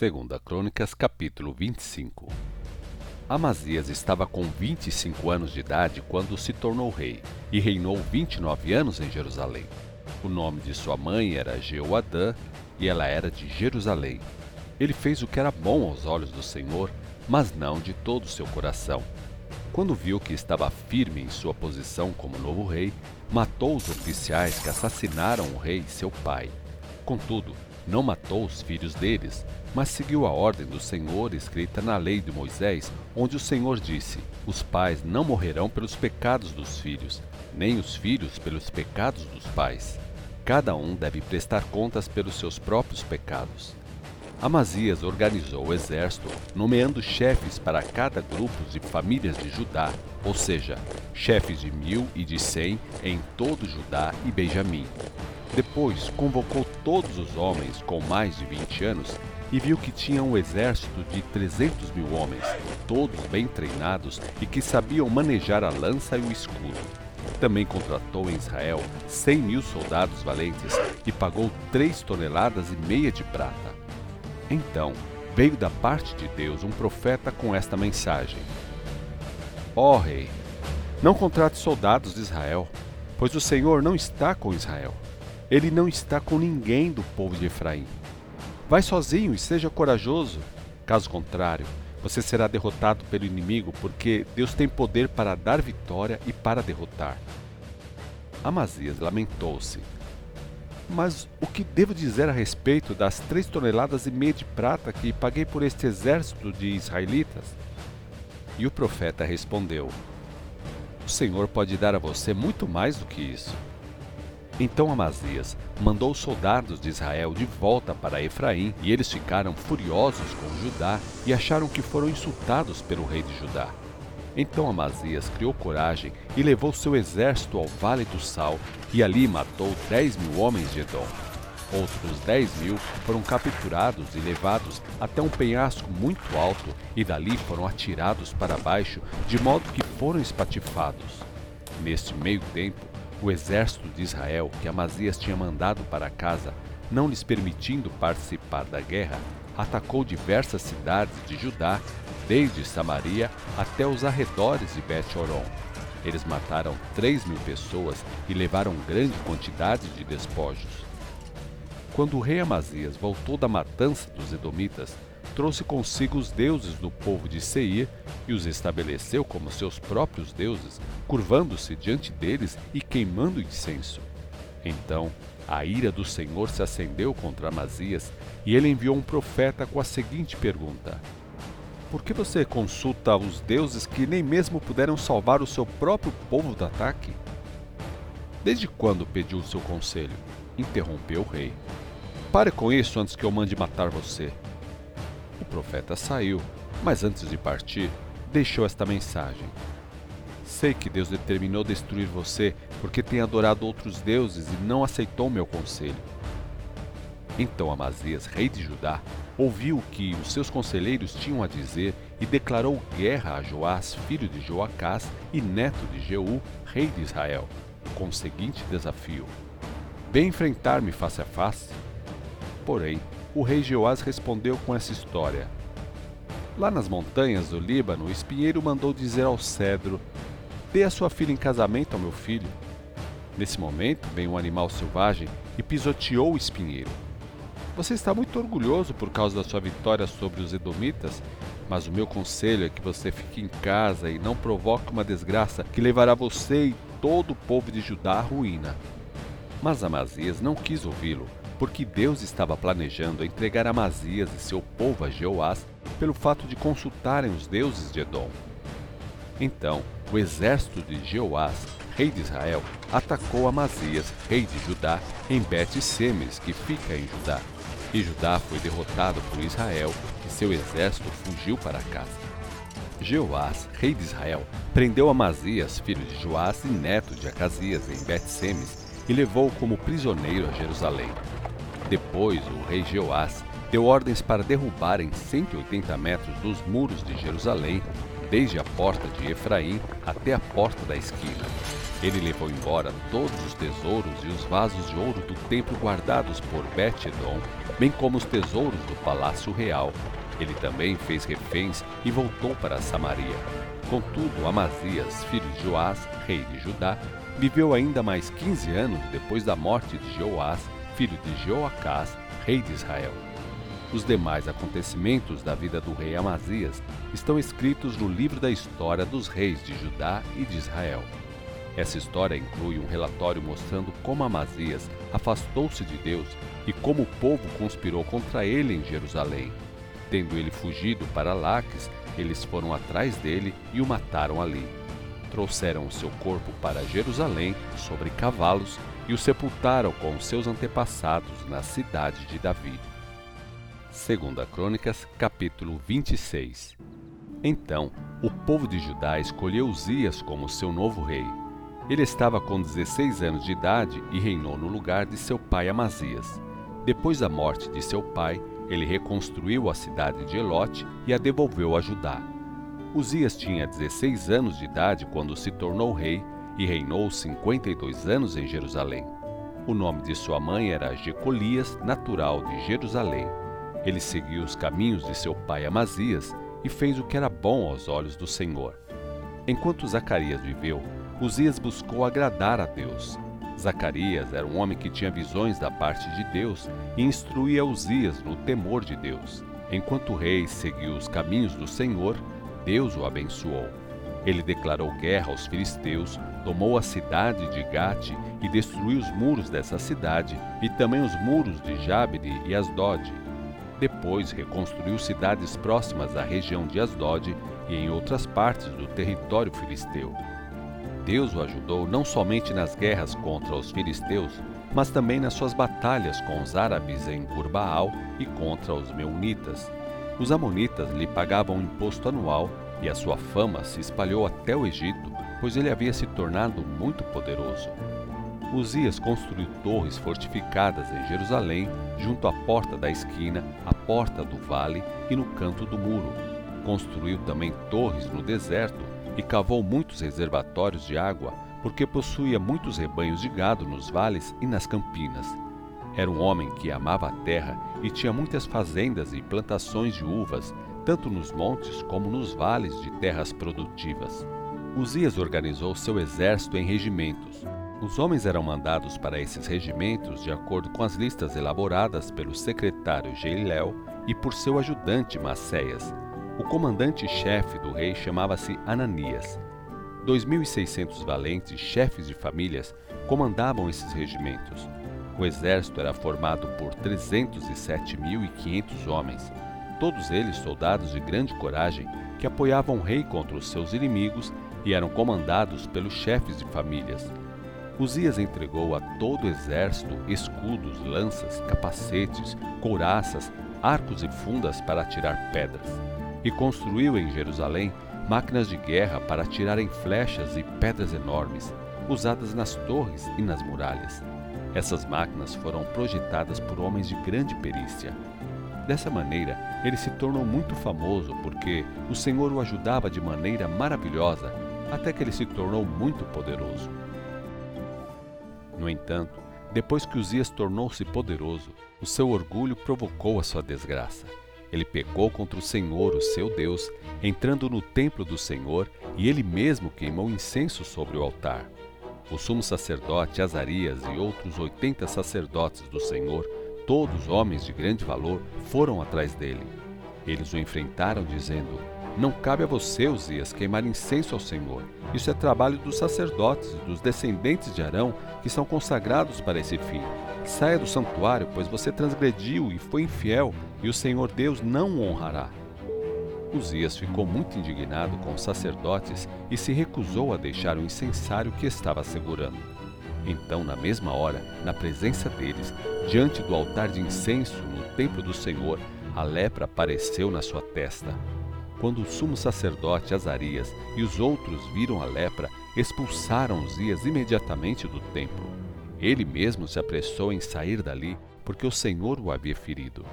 Segunda Crônicas, capítulo 25 Amazias estava com 25 anos de idade quando se tornou rei, e reinou 29 anos em Jerusalém. O nome de sua mãe era Jeoadã, e ela era de Jerusalém. Ele fez o que era bom aos olhos do Senhor, mas não de todo o seu coração. Quando viu que estava firme em sua posição como novo rei, matou os oficiais que assassinaram o rei, seu pai. Contudo, não matou os filhos deles, mas seguiu a ordem do Senhor escrita na lei de Moisés, onde o Senhor disse: Os pais não morrerão pelos pecados dos filhos, nem os filhos pelos pecados dos pais. Cada um deve prestar contas pelos seus próprios pecados. Amazias organizou o exército, nomeando chefes para cada grupo de famílias de Judá, ou seja, chefes de mil e de cem em todo Judá e Benjamim. Depois convocou todos os homens com mais de vinte anos e viu que tinha um exército de trezentos mil homens, todos bem treinados e que sabiam manejar a lança e o escudo. Também contratou em Israel cem mil soldados valentes e pagou três toneladas e meia de prata. Então veio da parte de Deus um profeta com esta mensagem: Ó oh, rei, não contrate soldados de Israel, pois o Senhor não está com Israel. Ele não está com ninguém do povo de Efraim. Vai sozinho e seja corajoso. Caso contrário, você será derrotado pelo inimigo, porque Deus tem poder para dar vitória e para derrotar. Amazias lamentou-se. Mas o que devo dizer a respeito das três toneladas e meia de prata que paguei por este exército de israelitas? E o profeta respondeu: O Senhor pode dar a você muito mais do que isso. Então Amazias mandou os soldados de Israel de volta para Efraim, e eles ficaram furiosos com Judá e acharam que foram insultados pelo rei de Judá. Então Amazias criou coragem e levou seu exército ao Vale do Sal, e ali matou dez mil homens de Edom. Outros dez mil foram capturados e levados até um penhasco muito alto, e dali foram atirados para baixo, de modo que foram espatifados. Neste meio tempo, o exército de Israel, que Amazias tinha mandado para casa, não lhes permitindo participar da guerra, atacou diversas cidades de Judá, desde Samaria até os arredores de Bet-Horon. Eles mataram três mil pessoas e levaram grande quantidade de despojos. Quando o rei Amazias voltou da matança dos Edomitas, trouxe consigo os deuses do povo de Seir e os estabeleceu como seus próprios deuses, curvando-se diante deles e queimando incenso. Então a ira do Senhor se acendeu contra Amazias e ele enviou um profeta com a seguinte pergunta: Por que você consulta os deuses que nem mesmo puderam salvar o seu próprio povo do ataque? Desde quando pediu seu conselho? Interrompeu o rei. Pare com isso antes que eu mande matar você. O profeta saiu, mas antes de partir, deixou esta mensagem: Sei que Deus determinou destruir você porque tem adorado outros deuses e não aceitou meu conselho. Então Amazias, rei de Judá, ouviu o que os seus conselheiros tinham a dizer e declarou guerra a Joás, filho de Joacás e neto de Jeú, rei de Israel, com o seguinte desafio: Vem enfrentar-me face a face. Porém, o rei Jeoás respondeu com essa história. Lá nas montanhas do Líbano, o espinheiro mandou dizer ao cedro: Dê a sua filha em casamento ao meu filho. Nesse momento, veio um animal selvagem e pisoteou o espinheiro. Você está muito orgulhoso por causa da sua vitória sobre os Edomitas, mas o meu conselho é que você fique em casa e não provoque uma desgraça que levará você e todo o povo de Judá à ruína. Mas Amazias não quis ouvi-lo porque Deus estava planejando entregar Amazias e seu povo a Jeoás pelo fato de consultarem os deuses de Edom. Então, o exército de Jeoás, rei de Israel, atacou Amazias, rei de Judá, em Bet-Semes, que fica em Judá. E Judá foi derrotado por Israel, e seu exército fugiu para casa. Jeoás, rei de Israel, prendeu Amazias, filho de Joás e neto de Acasias, em Bet-Semes, e levou-o como prisioneiro a Jerusalém. Depois, o rei Jeoás deu ordens para derrubarem 180 metros dos muros de Jerusalém, desde a porta de Efraim até a porta da esquina. Ele levou embora todos os tesouros e os vasos de ouro do templo guardados por Bet-Edom, bem como os tesouros do palácio real. Ele também fez reféns e voltou para Samaria. Contudo, Amazias, filho de Joás, rei de Judá, viveu ainda mais 15 anos depois da morte de Joás, filho de Joacás, rei de Israel. Os demais acontecimentos da vida do rei Amazias estão escritos no livro da história dos reis de Judá e de Israel. Essa história inclui um relatório mostrando como Amazias afastou-se de Deus e como o povo conspirou contra ele em Jerusalém. Tendo ele fugido para Laques, eles foram atrás dele e o mataram ali. Trouxeram o seu corpo para Jerusalém sobre cavalos e o sepultaram com os seus antepassados na cidade de Davi. Segunda Crônicas, capítulo 26. Então, o povo de Judá escolheu Uzias como seu novo rei. Ele estava com 16 anos de idade e reinou no lugar de seu pai Amazias. Depois da morte de seu pai, ele reconstruiu a cidade de Elote e a devolveu a Judá. Uzias tinha 16 anos de idade quando se tornou rei e reinou 52 anos em Jerusalém. O nome de sua mãe era Jecolias, natural de Jerusalém. Ele seguiu os caminhos de seu pai Amazias e fez o que era bom aos olhos do Senhor. Enquanto Zacarias viveu, Uzias buscou agradar a Deus. Zacarias era um homem que tinha visões da parte de Deus e instruía Uzias no temor de Deus. Enquanto o rei seguiu os caminhos do Senhor, Deus o abençoou. Ele declarou guerra aos filisteus, tomou a cidade de Gate e destruiu os muros dessa cidade e também os muros de Jabne e Asdod. Depois reconstruiu cidades próximas à região de Asdod e em outras partes do território filisteu. Deus o ajudou não somente nas guerras contra os filisteus, mas também nas suas batalhas com os árabes em Gurbaal e contra os meunitas. Os amonitas lhe pagavam um imposto anual e a sua fama se espalhou até o Egito, pois ele havia se tornado muito poderoso. Uzias construiu torres fortificadas em Jerusalém, junto à porta da esquina, à porta do vale e no canto do muro. Construiu também torres no deserto e cavou muitos reservatórios de água, porque possuía muitos rebanhos de gado nos vales e nas campinas. Era um homem que amava a terra e tinha muitas fazendas e plantações de uvas, tanto nos montes como nos vales de terras produtivas. Uzias organizou seu exército em regimentos. Os homens eram mandados para esses regimentos de acordo com as listas elaboradas pelo secretário Jeiléu e por seu ajudante Macéias, o comandante-chefe do rei chamava-se Ananias. 2.600 valentes chefes de famílias comandavam esses regimentos. O exército era formado por 307.500 homens, todos eles soldados de grande coragem que apoiavam o rei contra os seus inimigos e eram comandados pelos chefes de famílias. Uzias entregou a todo o exército escudos, lanças, capacetes, couraças, arcos e fundas para atirar pedras e construiu em Jerusalém máquinas de guerra para atirarem flechas e pedras enormes, usadas nas torres e nas muralhas. Essas máquinas foram projetadas por homens de grande perícia. Dessa maneira, ele se tornou muito famoso porque o Senhor o ajudava de maneira maravilhosa, até que ele se tornou muito poderoso. No entanto, depois que Uzias tornou-se poderoso, o seu orgulho provocou a sua desgraça. Ele pecou contra o Senhor, o seu Deus, entrando no templo do Senhor, e ele mesmo queimou incenso sobre o altar. O sumo sacerdote Azarias e outros oitenta sacerdotes do Senhor, todos homens de grande valor, foram atrás dele. Eles o enfrentaram, dizendo: Não cabe a você, Uzias, queimar incenso ao Senhor. Isso é trabalho dos sacerdotes, dos descendentes de Arão, que são consagrados para esse fim. Saia do santuário, pois você transgrediu e foi infiel, e o Senhor Deus não o honrará. Uzias ficou muito indignado com os sacerdotes e se recusou a deixar o incensário que estava segurando. Então, na mesma hora, na presença deles, diante do altar de incenso no templo do Senhor, a lepra apareceu na sua testa. Quando o sumo sacerdote Azarias e os outros viram a lepra, expulsaram Uzias imediatamente do templo. Ele mesmo se apressou em sair dali, porque o Senhor o havia ferido.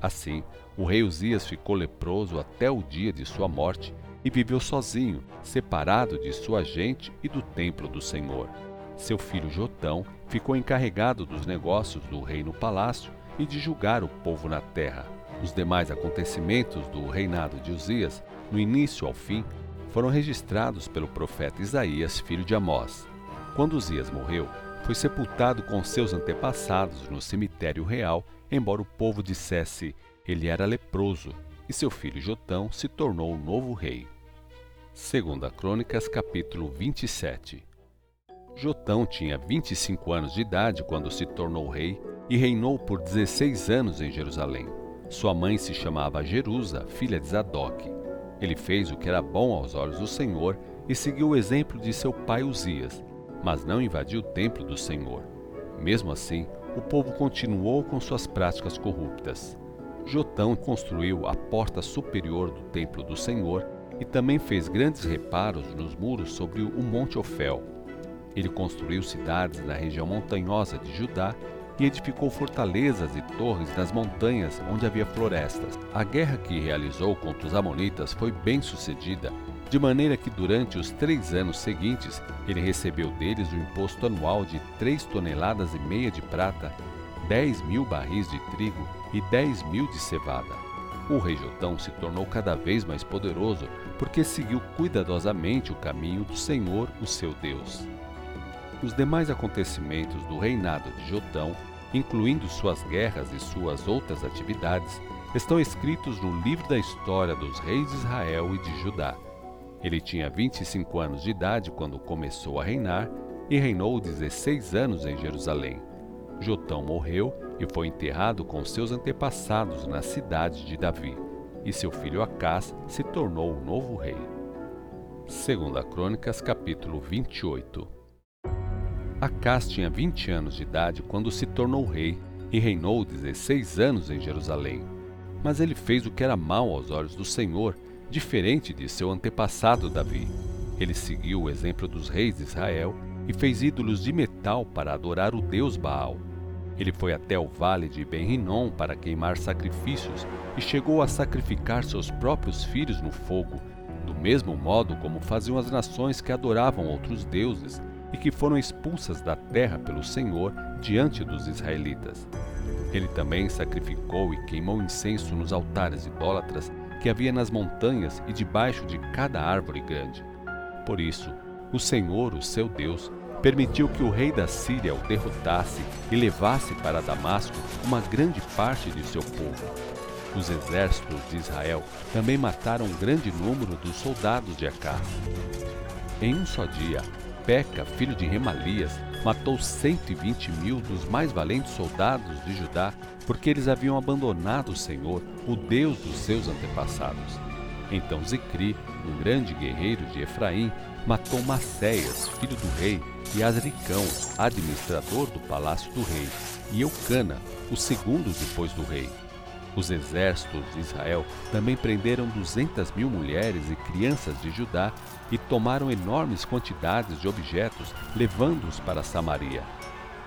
Assim, o rei Uzias ficou leproso até o dia de sua morte e viveu sozinho, separado de sua gente e do templo do Senhor. Seu filho Jotão ficou encarregado dos negócios do rei no palácio e de julgar o povo na terra. Os demais acontecimentos do reinado de Uzias, no início ao fim, foram registrados pelo profeta Isaías, filho de Amós. Quando Uzias morreu, foi sepultado com seus antepassados no cemitério real, embora o povo dissesse ele era leproso, e seu filho Jotão se tornou o novo rei. Segunda Crônicas, capítulo 27. Jotão tinha 25 anos de idade quando se tornou rei e reinou por 16 anos em Jerusalém. Sua mãe se chamava Jerusa, filha de Zadok. Ele fez o que era bom aos olhos do Senhor e seguiu o exemplo de seu pai Uzias, mas não invadiu o templo do Senhor. Mesmo assim, o povo continuou com suas práticas corruptas. Jotão construiu a porta superior do templo do Senhor e também fez grandes reparos nos muros sobre o Monte Ofel. Ele construiu cidades na região montanhosa de Judá e edificou fortalezas e torres nas montanhas onde havia florestas. A guerra que realizou contra os Amonitas foi bem sucedida, de maneira que durante os três anos seguintes ele recebeu deles o imposto anual de três toneladas e meia de prata, dez mil barris de trigo e dez mil de cevada. O rei Jotão se tornou cada vez mais poderoso porque seguiu cuidadosamente o caminho do Senhor, o seu Deus. Os demais acontecimentos do reinado de Jotão, incluindo suas guerras e suas outras atividades, estão escritos no livro da história dos reis de Israel e de Judá. Ele tinha 25 anos de idade quando começou a reinar e reinou 16 anos em Jerusalém. Jotão morreu e foi enterrado com seus antepassados na cidade de Davi, e seu filho Acás se tornou o novo rei. Segunda Crônicas, capítulo 28. Acás tinha 20 anos de idade quando se tornou rei e reinou 16 anos em Jerusalém. Mas ele fez o que era mal aos olhos do Senhor, diferente de seu antepassado Davi. Ele seguiu o exemplo dos reis de Israel e fez ídolos de metal para adorar o deus Baal. Ele foi até o vale de Ben-Rinom para queimar sacrifícios e chegou a sacrificar seus próprios filhos no fogo, do mesmo modo como faziam as nações que adoravam outros deuses e que foram expulsas da terra pelo Senhor diante dos israelitas. Ele também sacrificou e queimou incenso nos altares idólatras que havia nas montanhas e debaixo de cada árvore grande. Por isso, o Senhor, o seu Deus, permitiu que o rei da Síria o derrotasse e levasse para Damasco uma grande parte de seu povo. Os exércitos de Israel também mataram um grande número dos soldados de Acá. Em um só dia, Peca, filho de Remalias, matou 120 mil dos mais valentes soldados de Judá, porque eles haviam abandonado o Senhor, o Deus dos seus antepassados. Então Zicri, um grande guerreiro de Efraim, matou Macéias, filho do rei, e Azricão, administrador do palácio do rei, e Eucana, o segundo depois do rei. Os exércitos de Israel também prenderam duzentas mil mulheres e crianças de Judá e tomaram enormes quantidades de objetos, levando-os para Samaria.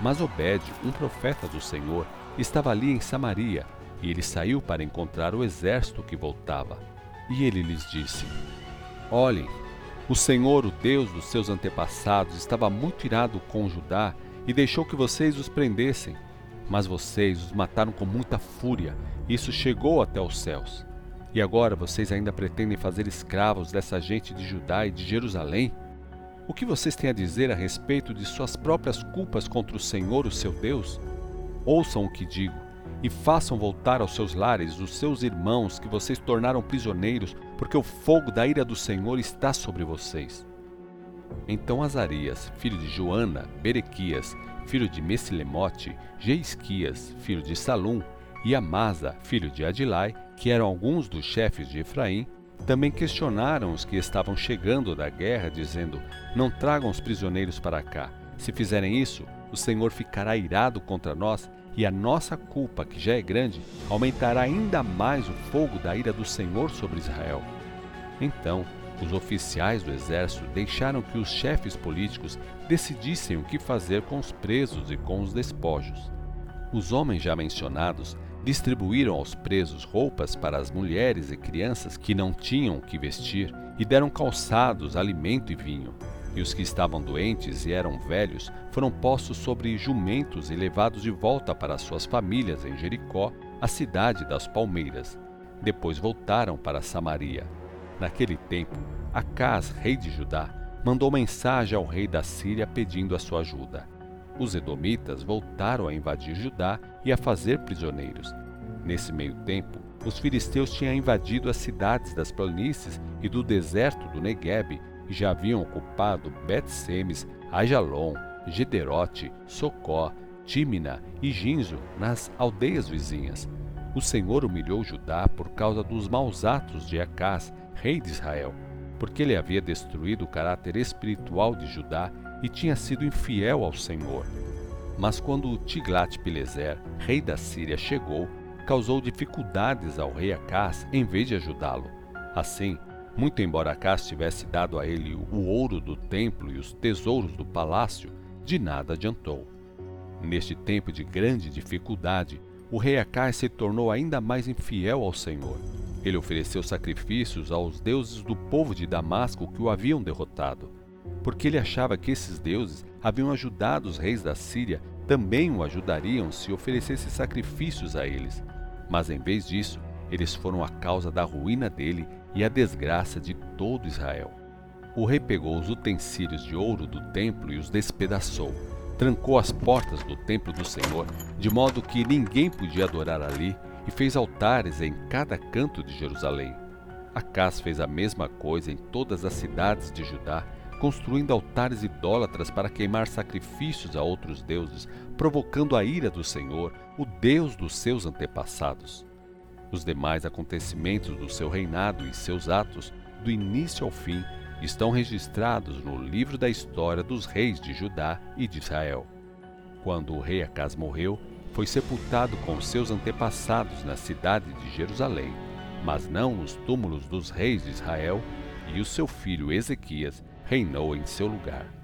Mas Obed, um profeta do Senhor, estava ali em Samaria, e ele saiu para encontrar o exército que voltava. E ele lhes disse: Olhem, o Senhor, o Deus dos seus antepassados, estava muito irado com Judá e deixou que vocês os prendessem. Mas vocês os mataram com muita fúria isso chegou até os céus. E agora vocês ainda pretendem fazer escravos dessa gente de Judá e de Jerusalém? O que vocês têm a dizer a respeito de suas próprias culpas contra o Senhor, o seu Deus? Ouçam o que digo e façam voltar aos seus lares os seus irmãos que vocês tornaram prisioneiros, porque o fogo da ira do Senhor está sobre vocês. Então Azarias, filho de Joana, Berequias, filho de Messilemote, Jeisquias, filho de Salum, e Amasa, filho de Adilai, que eram alguns dos chefes de Efraim, também questionaram os que estavam chegando da guerra, dizendo: Não tragam os prisioneiros para cá. Se fizerem isso, o Senhor ficará irado contra nós, e a nossa culpa, que já é grande, aumentará ainda mais o fogo da ira do Senhor sobre Israel. Então, os oficiais do exército deixaram que os chefes políticos decidissem o que fazer com os presos e com os despojos. Os homens já mencionados distribuíram aos presos roupas para as mulheres e crianças que não tinham o que vestir, e deram calçados, alimento e vinho. E os que estavam doentes e eram velhos foram postos sobre jumentos e levados de volta para suas famílias em Jericó, a cidade das palmeiras. Depois voltaram para Samaria. Naquele tempo, Acás, rei de Judá, mandou mensagem ao rei da Síria pedindo a sua ajuda. Os edomitas voltaram a invadir Judá e a fazer prisioneiros. Nesse meio tempo, os filisteus tinham invadido as cidades das planícies e do deserto do Negueb e já haviam ocupado Bet-Semes, Ajalon, Gederote, Socó, Tímina e Ginzo nas aldeias vizinhas. O Senhor humilhou Judá por causa dos maus atos de Acás, rei de Israel, porque ele havia destruído o caráter espiritual de Judá e tinha sido infiel ao Senhor. Mas quando Tiglat-Pileser, rei da Síria, chegou, causou dificuldades ao rei Acás em vez de ajudá-lo. Assim, muito embora Acás tivesse dado a ele o ouro do templo e os tesouros do palácio, de nada adiantou. Neste tempo de grande dificuldade, o rei Acás se tornou ainda mais infiel ao Senhor. Ele ofereceu sacrifícios aos deuses do povo de Damasco que o haviam derrotado, porque ele achava que esses deuses haviam ajudado os reis da Síria, também o ajudariam se oferecesse sacrifícios a eles. Mas em vez disso, eles foram a causa da ruína dele e a desgraça de todo Israel. O rei pegou os utensílios de ouro do templo e os despedaçou. Trancou as portas do templo do Senhor, de modo que ninguém podia adorar ali, e fez altares em cada canto de Jerusalém. Acás fez a mesma coisa em todas as cidades de Judá, construindo altares idólatras para queimar sacrifícios a outros deuses, provocando a ira do Senhor, o Deus dos seus antepassados. Os demais acontecimentos do seu reinado e seus atos, do início ao fim, estão registrados no livro da história dos reis de Judá e de Israel. Quando o rei Acás morreu, foi sepultado com seus antepassados na cidade de Jerusalém, mas não nos túmulos dos reis de Israel, e o seu filho Ezequias reinou em seu lugar.